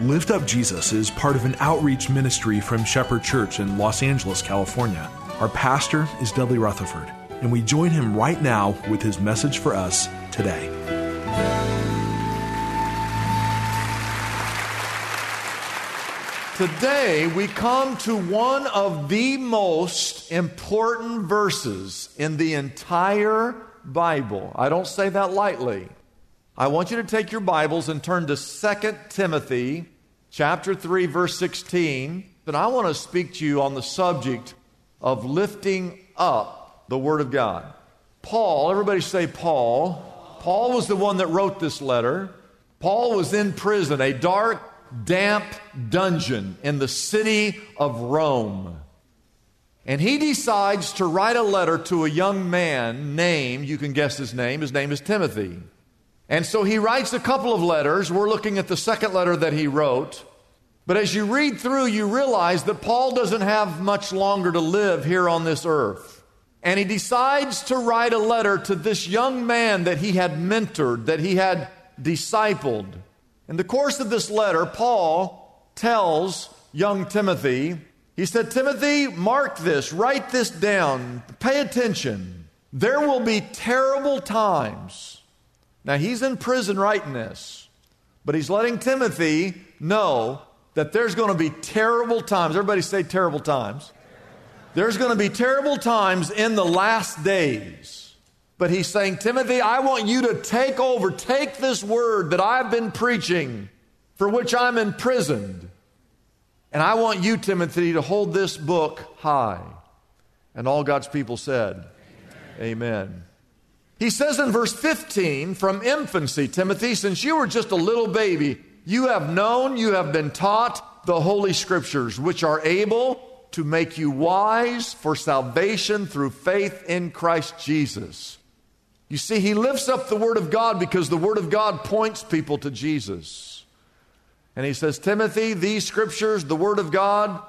Lift Up Jesus is part of an outreach ministry from Shepherd Church in Los Angeles, California. Our pastor is Dudley Rutherford, and we join him right now with his message for us today. Today, we come to one of the most important verses in the entire Bible. I don't say that lightly. I want you to take your Bibles and turn to 2 Timothy chapter 3 verse 16. And I want to speak to you on the subject of lifting up the word of God. Paul, everybody say Paul. Paul was the one that wrote this letter. Paul was in prison, a dark, damp dungeon in the city of Rome. And he decides to write a letter to a young man named, you can guess his name, his name is Timothy. And so he writes a couple of letters. We're looking at the second letter that he wrote. But as you read through, you realize that Paul doesn't have much longer to live here on this earth. And he decides to write a letter to this young man that he had mentored, that he had discipled. In the course of this letter, Paul tells young Timothy, he said, Timothy, mark this, write this down, pay attention. There will be terrible times. Now, he's in prison writing this, but he's letting Timothy know that there's going to be terrible times. Everybody say terrible times. There's going to be terrible times in the last days. But he's saying, Timothy, I want you to take over, take this word that I've been preaching, for which I'm imprisoned. And I want you, Timothy, to hold this book high. And all God's people said, Amen. Amen. He says in verse 15, from infancy, Timothy, since you were just a little baby, you have known, you have been taught the Holy Scriptures, which are able to make you wise for salvation through faith in Christ Jesus. You see, he lifts up the Word of God because the Word of God points people to Jesus. And he says, Timothy, these scriptures, the Word of God,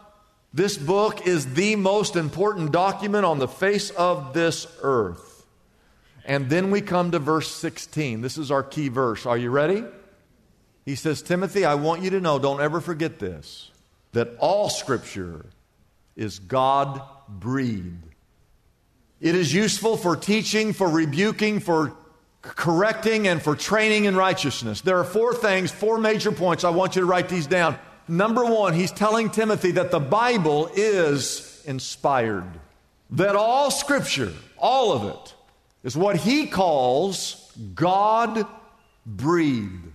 this book is the most important document on the face of this earth. And then we come to verse 16. This is our key verse. Are you ready? He says, Timothy, I want you to know, don't ever forget this, that all scripture is God breathed. It is useful for teaching, for rebuking, for correcting, and for training in righteousness. There are four things, four major points. I want you to write these down. Number one, he's telling Timothy that the Bible is inspired, that all scripture, all of it, is what he calls God breathed.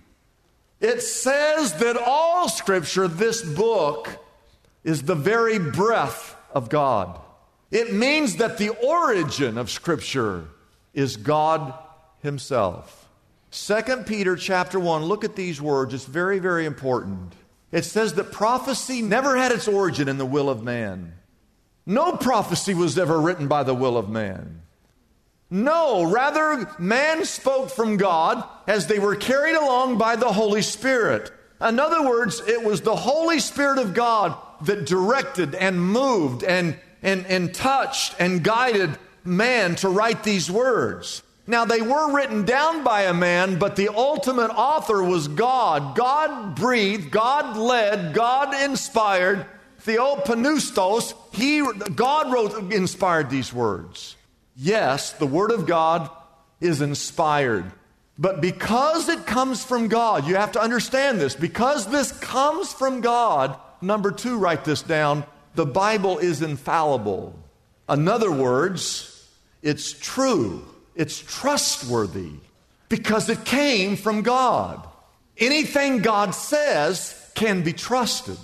It says that all scripture, this book, is the very breath of God. It means that the origin of scripture is God himself. 2 Peter chapter 1, look at these words. It's very, very important. It says that prophecy never had its origin in the will of man. No prophecy was ever written by the will of man. No, rather, man spoke from God as they were carried along by the Holy Spirit. In other words, it was the Holy Spirit of God that directed and moved and, and, and touched and guided man to write these words. Now, they were written down by a man, but the ultimate author was God. God breathed, God led, God inspired Theopneustos, he, God wrote, inspired these words. Yes, the Word of God is inspired. But because it comes from God, you have to understand this. Because this comes from God, number two, write this down the Bible is infallible. In other words, it's true, it's trustworthy because it came from God. Anything God says can be trusted.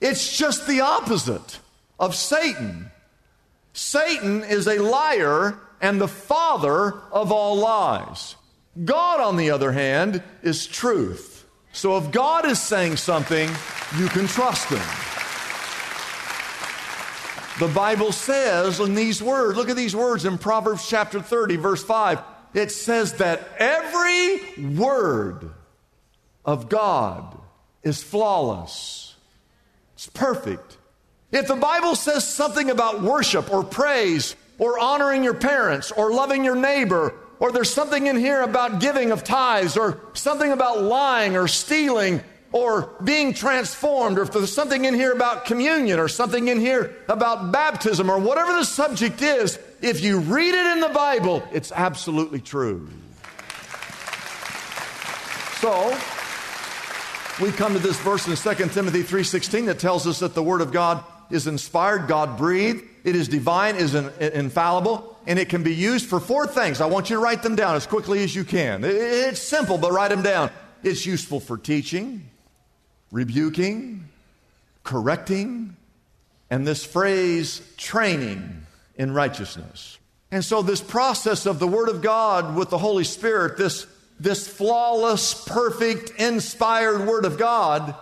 It's just the opposite of Satan. Satan is a liar and the father of all lies. God, on the other hand, is truth. So if God is saying something, you can trust him. The Bible says in these words, look at these words in Proverbs chapter 30, verse 5. It says that every word of God is flawless, it's perfect. If the Bible says something about worship or praise or honoring your parents or loving your neighbor or there's something in here about giving of tithes or something about lying or stealing or being transformed, or if there's something in here about communion, or something in here about baptism, or whatever the subject is, if you read it in the Bible, it's absolutely true. So, we come to this verse in 2 Timothy 3:16 that tells us that the word of God is inspired, God breathed, it is divine, is infallible, and it can be used for four things. I want you to write them down as quickly as you can. It's simple, but write them down. It's useful for teaching, rebuking, correcting, and this phrase, training in righteousness. And so, this process of the Word of God with the Holy Spirit, this, this flawless, perfect, inspired Word of God,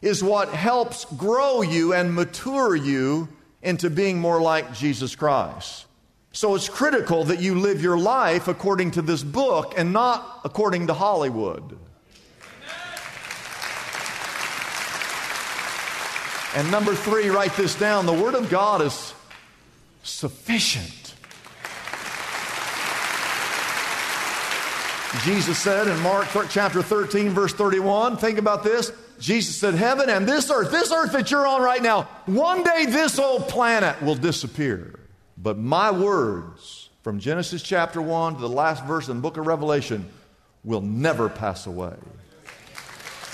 is what helps grow you and mature you into being more like Jesus Christ. So, it's critical that you live your life according to this book and not according to Hollywood. And number three, write this down the Word of God is sufficient. Jesus said in Mark chapter 13, verse 31, think about this. Jesus said, Heaven and this earth, this earth that you're on right now, one day this old planet will disappear. But my words from Genesis chapter 1 to the last verse in the book of Revelation will never pass away.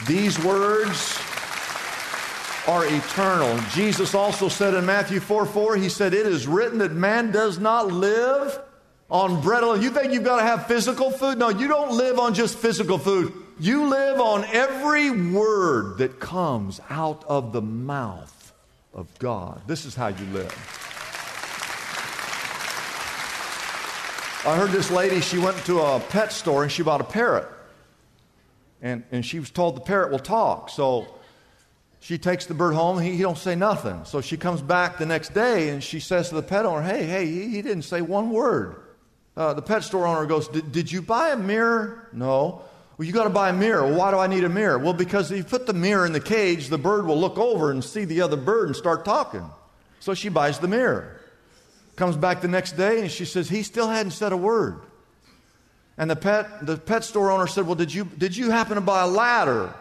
These words are eternal. Jesus also said in Matthew 4 4, He said, It is written that man does not live on bread alone. You think you've got to have physical food? No, you don't live on just physical food. You live on every word that comes out of the mouth of God. This is how you live. I heard this lady, she went to a pet store and she bought a parrot. And, and she was told the parrot will talk. So she takes the bird home. He, he don't say nothing. So she comes back the next day and she says to the pet owner, "Hey, hey, he, he didn't say one word." Uh, the pet store owner goes, "Did you buy a mirror?" No. Well, you got to buy a mirror. Why do I need a mirror? Well, because if you put the mirror in the cage, the bird will look over and see the other bird and start talking. So she buys the mirror. Comes back the next day and she says, he still hadn't said a word. And the pet, the pet store owner said, Well, did you, did you happen to buy a ladder?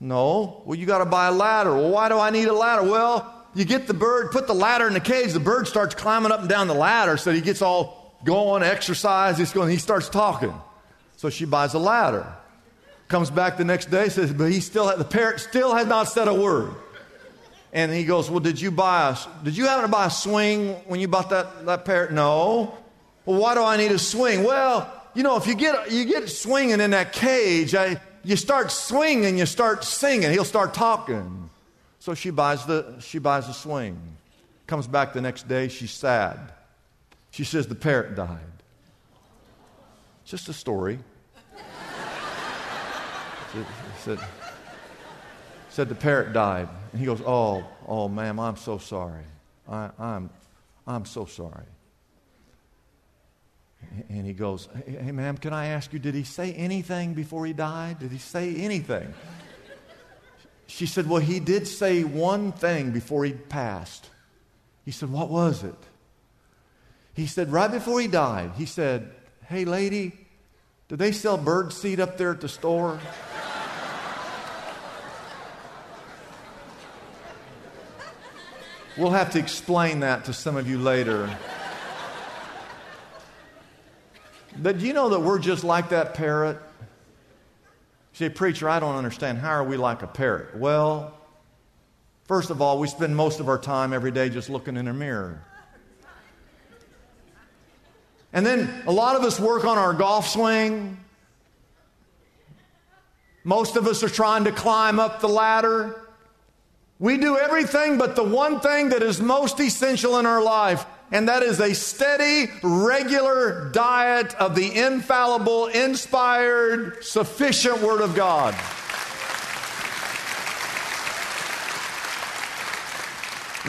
No. Well, you got to buy a ladder. Well, why do I need a ladder? Well, you get the bird, put the ladder in the cage, the bird starts climbing up and down the ladder so he gets all going, exercise, he's going, he starts talking. So she buys a ladder. Comes back the next day, says, but he still, the parrot still has not said a word. And he goes, well, did you buy a, did you happen to buy a swing when you bought that, that parrot? No. Well, why do I need a swing? Well, you know, if you get, you get swinging in that cage, I, you start swinging, you start singing, he'll start talking. So she buys the, she buys the swing. Comes back the next day, she's sad. She says the parrot died. Just a story. Said, said, the parrot died. And he goes, Oh, oh, ma'am, I'm so sorry. I, I'm, I'm so sorry. And he goes, Hey, ma'am, can I ask you, did he say anything before he died? Did he say anything? She said, Well, he did say one thing before he passed. He said, What was it? He said, Right before he died, he said, Hey, lady, do they sell bird seed up there at the store? We'll have to explain that to some of you later. But you know that we're just like that parrot? You say, Preacher, I don't understand. How are we like a parrot? Well, first of all, we spend most of our time every day just looking in a mirror. And then a lot of us work on our golf swing. Most of us are trying to climb up the ladder. We do everything but the one thing that is most essential in our life, and that is a steady, regular diet of the infallible, inspired, sufficient Word of God.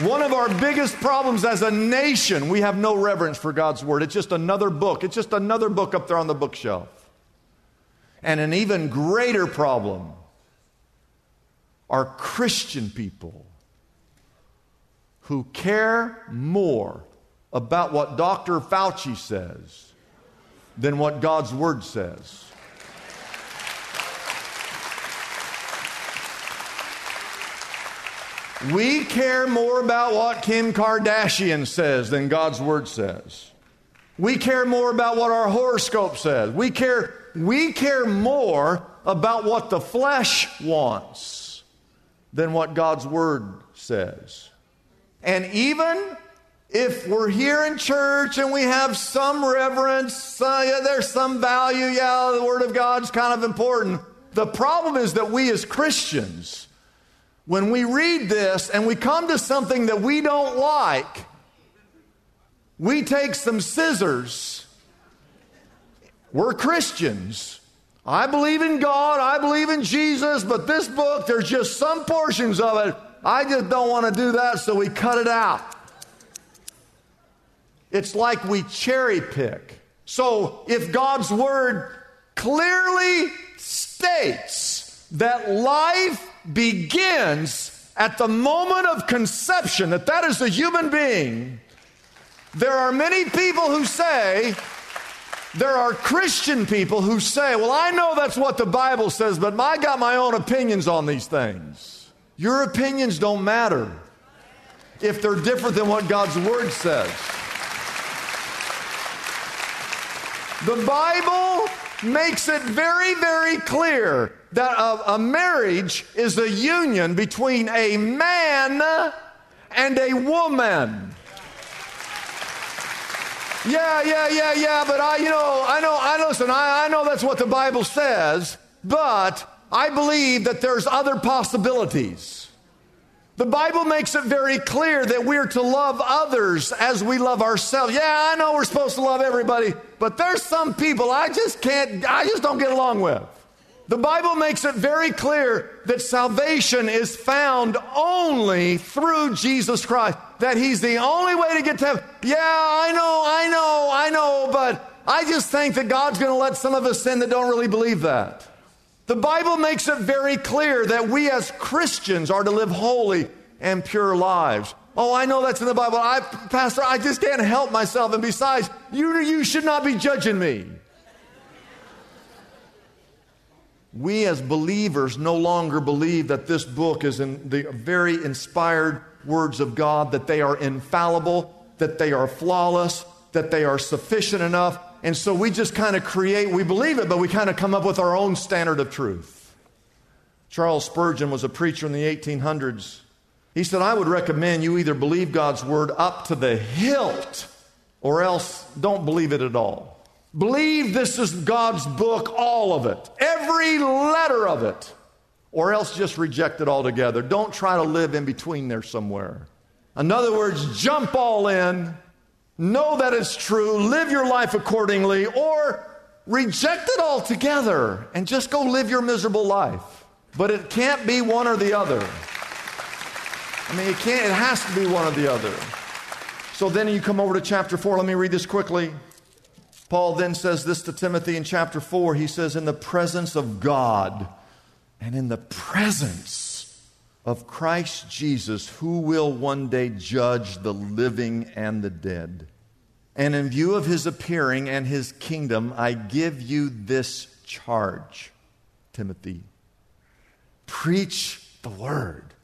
One of our biggest problems as a nation, we have no reverence for God's Word. It's just another book. It's just another book up there on the bookshelf. And an even greater problem are Christian people who care more about what Dr. Fauci says than what God's Word says. We care more about what Kim Kardashian says than God's Word says. We care more about what our horoscope says. We care, we care more about what the flesh wants than what God's Word says. And even if we're here in church and we have some reverence, uh, yeah, there's some value, yeah, the Word of God's kind of important. The problem is that we as Christians, when we read this and we come to something that we don't like, we take some scissors. We're Christians. I believe in God, I believe in Jesus, but this book, there's just some portions of it. I just don't want to do that, so we cut it out. It's like we cherry pick. So if God's word clearly states that life begins at the moment of conception, that that is a human being, there are many people who say, there are Christian people who say, Well, I know that's what the Bible says, but I got my own opinions on these things. Your opinions don't matter if they're different than what God's Word says. The Bible makes it very, very clear that a, a, marriage is a union between a man and a woman. Yeah, yeah, yeah, yeah, but I, you know, I know, I listen, I, I know that's what the Bible says, but I believe that there's other possibilities. The Bible makes it very clear that we're to love others as we love ourselves. Yeah, I know we're supposed to love everybody, but there's some people I just can't, I just don't get along with. The Bible makes it very clear that salvation is found only through Jesus Christ, that He's the only way to get to heaven. Yeah, I know, I know, I know, but I just think that God's going to let some of us sin that don't really believe that. The Bible makes it very clear that we as Christians are to live holy and pure lives. Oh, I know that's in the Bible. I, Pastor, I just can't help myself. And besides, you, you should not be judging me. We as believers no longer believe that this book is in the very inspired words of God, that they are infallible, that they are flawless, that they are sufficient enough. And so we just kind of create, we believe it, but we kind of come up with our own standard of truth. Charles Spurgeon was a preacher in the 1800s. He said, I would recommend you either believe God's word up to the hilt or else don't believe it at all. Believe this is God's book, all of it, every letter of it, or else just reject it altogether. Don't try to live in between there somewhere. In other words, jump all in, know that it's true, live your life accordingly, or reject it altogether and just go live your miserable life. But it can't be one or the other. I mean, it can't, it has to be one or the other. So then you come over to chapter 4. Let me read this quickly. Paul then says this to Timothy in chapter 4. He says, In the presence of God and in the presence of Christ Jesus, who will one day judge the living and the dead. And in view of his appearing and his kingdom, I give you this charge, Timothy. Preach the word.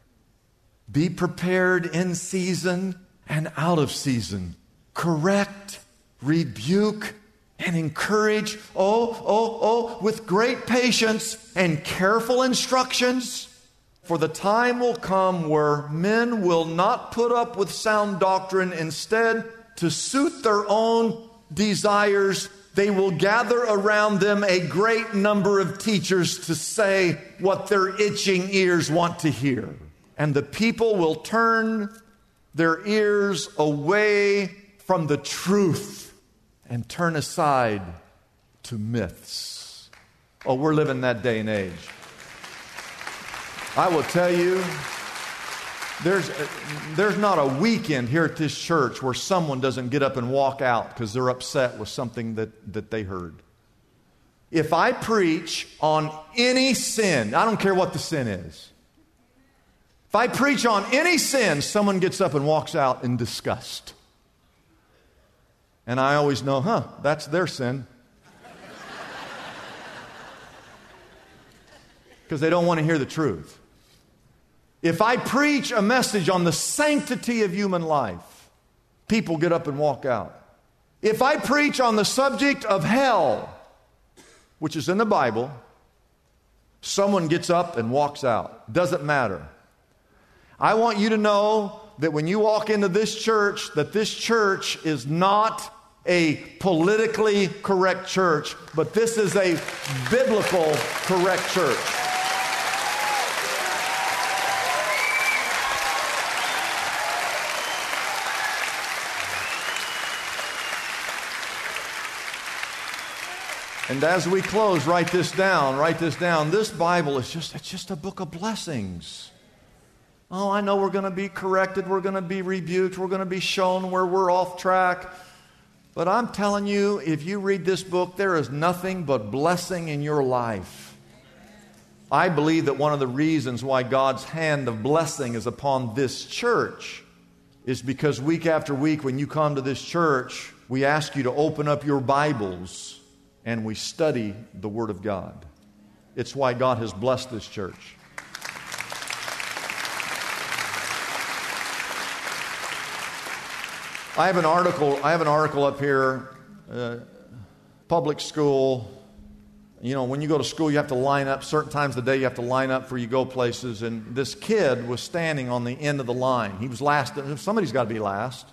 Be prepared in season and out of season. Correct, rebuke, and encourage. Oh, oh, oh, with great patience and careful instructions. For the time will come where men will not put up with sound doctrine. Instead, to suit their own desires, they will gather around them a great number of teachers to say what their itching ears want to hear. And the people will turn their ears away from the truth and turn aside to myths. Oh, we're living that day and age. I will tell you, there's, there's not a weekend here at this church where someone doesn't get up and walk out because they're upset with something that, that they heard. If I preach on any sin, I don't care what the sin is. If I preach on any sin, someone gets up and walks out in disgust. And I always know, huh, that's their sin. Because they don't want to hear the truth. If I preach a message on the sanctity of human life, people get up and walk out. If I preach on the subject of hell, which is in the Bible, someone gets up and walks out. Doesn't matter. I want you to know that when you walk into this church, that this church is not a politically correct church, but this is a biblical correct church. And as we close, write this down, write this down. This Bible is just, it's just a book of blessings. Oh, I know we're going to be corrected, we're going to be rebuked, we're going to be shown where we're off track. But I'm telling you, if you read this book, there is nothing but blessing in your life. I believe that one of the reasons why God's hand of blessing is upon this church is because week after week, when you come to this church, we ask you to open up your Bibles and we study the Word of God. It's why God has blessed this church. I have an article. I have an article up here. Uh, public school. You know, when you go to school, you have to line up. Certain times of the day, you have to line up for you go places. And this kid was standing on the end of the line. He was last. Somebody's got to be last.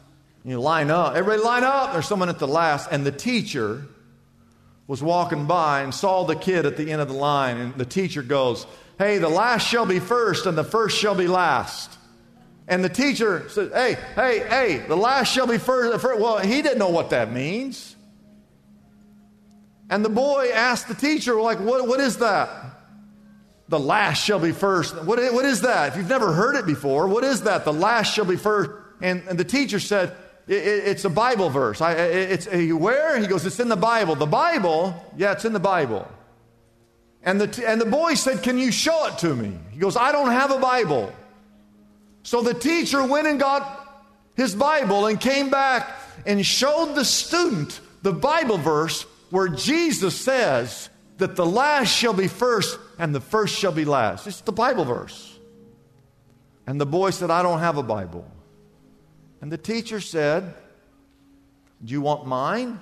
You line up. Everybody line up. There's someone at the last. And the teacher was walking by and saw the kid at the end of the line, and the teacher goes, Hey, the last shall be first, and the first shall be last. And the teacher said, Hey, hey, hey, the last shall be first. first. Well, he didn't know what that means. And the boy asked the teacher, like, what, what is that? The last shall be first. What, what is that? If you've never heard it before, what is that? The last shall be first. And, and the teacher said, it, it, it's a Bible verse. I, it's a, where? He goes, It's in the Bible. The Bible? Yeah, it's in the Bible. And the, and the boy said, Can you show it to me? He goes, I don't have a Bible. So the teacher went and got his Bible and came back and showed the student the Bible verse where Jesus says that the last shall be first and the first shall be last. It's the Bible verse. And the boy said, I don't have a Bible. And the teacher said, Do you want mine?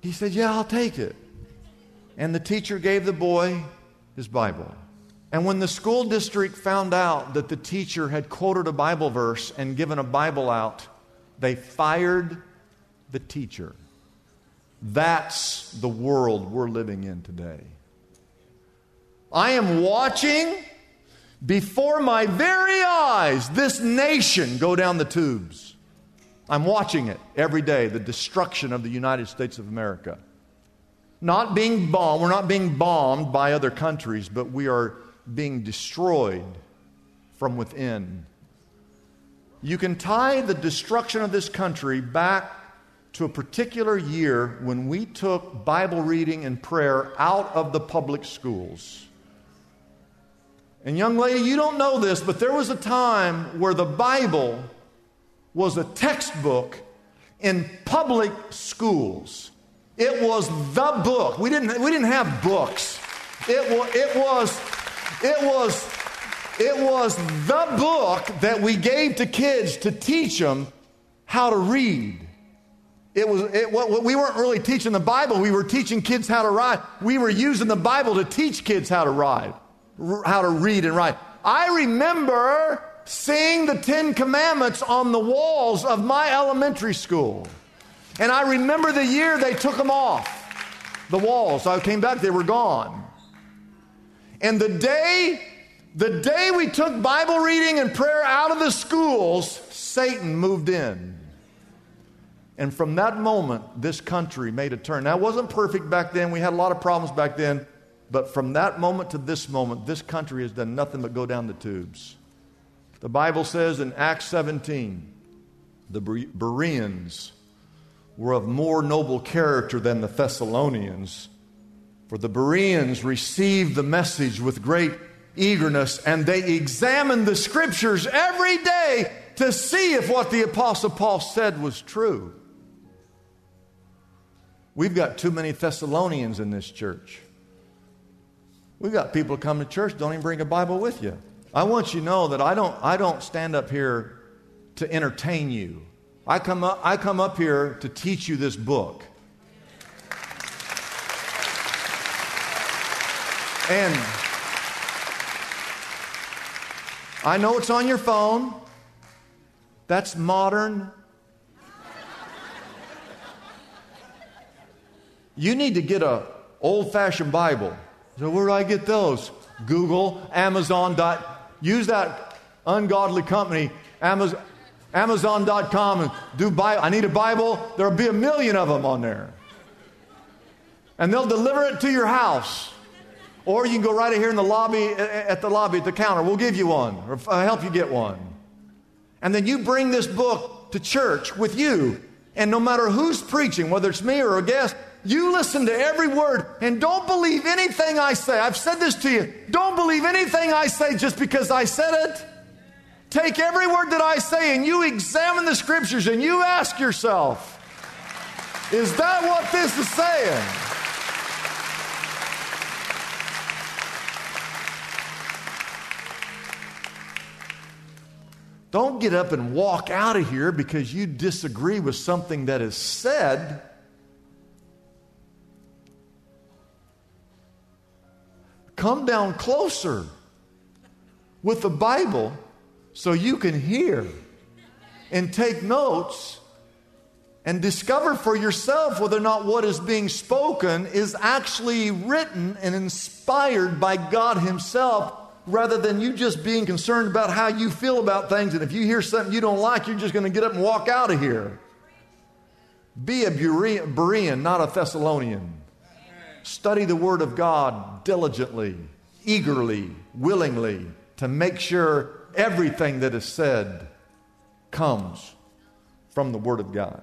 He said, Yeah, I'll take it. And the teacher gave the boy his Bible. And when the school district found out that the teacher had quoted a Bible verse and given a Bible out, they fired the teacher. That's the world we're living in today. I am watching before my very eyes, this nation go down the tubes. I'm watching it every day, the destruction of the United States of America. Not being bombed, we're not being bombed by other countries, but we are being destroyed from within. You can tie the destruction of this country back to a particular year when we took Bible reading and prayer out of the public schools. And, young lady, you don't know this, but there was a time where the Bible was a textbook in public schools. It was the book. We didn't, we didn't have books. It was, it was, it was, It was the book that we gave to kids to teach them how to read. It was, it, we weren't really teaching the Bible, we were teaching kids how to write. We were using the Bible to teach kids how to write, how to read and write. I remember seeing the Ten Commandments on the walls of my elementary school. And I remember the year they took them off the walls. I came back, they were gone. And the day, the day we took Bible reading and prayer out of the schools, Satan moved in. And from that moment, this country made a turn. Now, it wasn't perfect back then. We had a lot of problems back then. But from that moment to this moment, this country has done nothing but go down the tubes. The Bible says in Acts 17, the Bereans were of more noble character than the Thessalonians. For the Bereans received the message with great eagerness, and they examined the scriptures every day to see if what the Apostle Paul said was true. We've got too many Thessalonians in this church. We've got people come to church, don't even bring a Bible with you. I want you to know that I don't, I don't stand up here to entertain you. I come, up, I come up here to teach you this book. And I know it's on your phone. That's modern. You need to get a old-fashioned Bible. So where do I get those? Google, Amazon. Dot, use that ungodly company, Amazon. Amazon.com and do Bible. I need a Bible. There'll be a million of them on there. And they'll deliver it to your house. Or you can go right here in the lobby, at the lobby, at the counter. We'll give you one or uh, help you get one. And then you bring this book to church with you. And no matter who's preaching, whether it's me or a guest, you listen to every word and don't believe anything I say. I've said this to you. Don't believe anything I say just because I said it. Take every word that I say and you examine the scriptures and you ask yourself, is that what this is saying? Don't get up and walk out of here because you disagree with something that is said. Come down closer with the Bible so you can hear and take notes and discover for yourself whether or not what is being spoken is actually written and inspired by God Himself rather than you just being concerned about how you feel about things. And if you hear something you don't like, you're just going to get up and walk out of here. Be a Berean, not a Thessalonian. Study the Word of God diligently, eagerly, willingly to make sure everything that is said comes from the Word of God.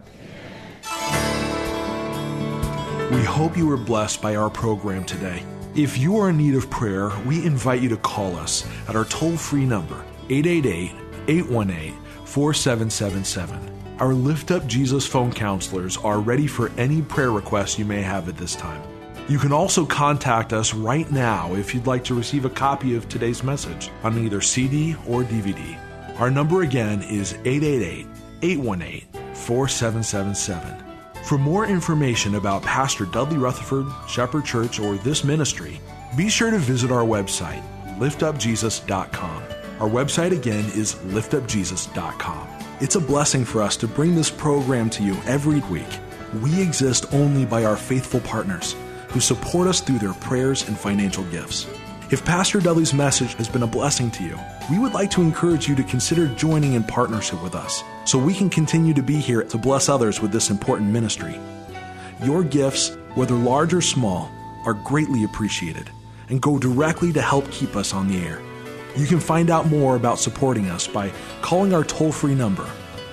We hope you were blessed by our program today. If you are in need of prayer, we invite you to call us at our toll free number, 888 818 4777. Our Lift Up Jesus phone counselors are ready for any prayer requests you may have at this time. You can also contact us right now if you'd like to receive a copy of today's message on either CD or DVD. Our number again is 888 818 4777. For more information about Pastor Dudley Rutherford, Shepherd Church, or this ministry, be sure to visit our website, liftupjesus.com. Our website again is liftupjesus.com. It's a blessing for us to bring this program to you every week. We exist only by our faithful partners who support us through their prayers and financial gifts. If Pastor Dudley's message has been a blessing to you, we would like to encourage you to consider joining in partnership with us so we can continue to be here to bless others with this important ministry. Your gifts, whether large or small, are greatly appreciated and go directly to help keep us on the air. You can find out more about supporting us by calling our toll free number,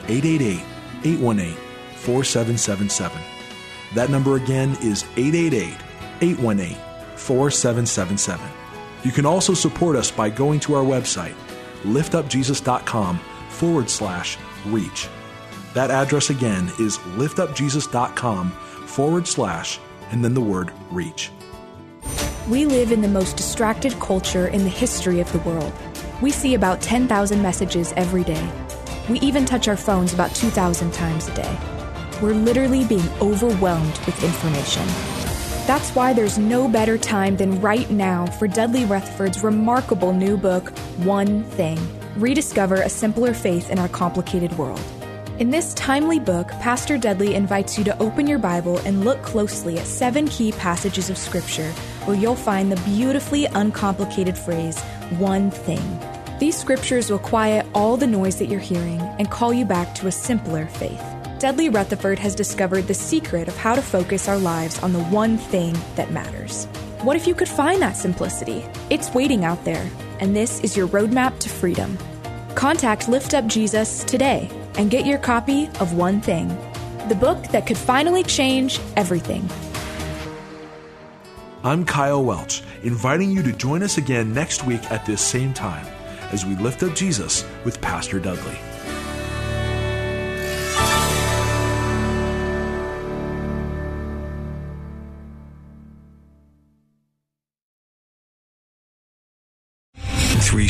888 818 4777. That number again is 888 818 4777. You can also support us by going to our website, liftupjesus.com forward slash reach. That address again is liftupjesus.com forward slash and then the word reach. We live in the most distracted culture in the history of the world. We see about 10,000 messages every day. We even touch our phones about 2,000 times a day. We're literally being overwhelmed with information. That's why there's no better time than right now for Dudley Rutherford's remarkable new book, One Thing Rediscover a Simpler Faith in Our Complicated World. In this timely book, Pastor Dudley invites you to open your Bible and look closely at seven key passages of Scripture where you'll find the beautifully uncomplicated phrase, one thing. These scriptures will quiet all the noise that you're hearing and call you back to a simpler faith. Dudley Rutherford has discovered the secret of how to focus our lives on the one thing that matters. What if you could find that simplicity? It's waiting out there, and this is your roadmap to freedom. Contact Lift Up Jesus today and get your copy of One Thing, the book that could finally change everything. I'm Kyle Welch, inviting you to join us again next week at this same time as we lift up Jesus with Pastor Dudley.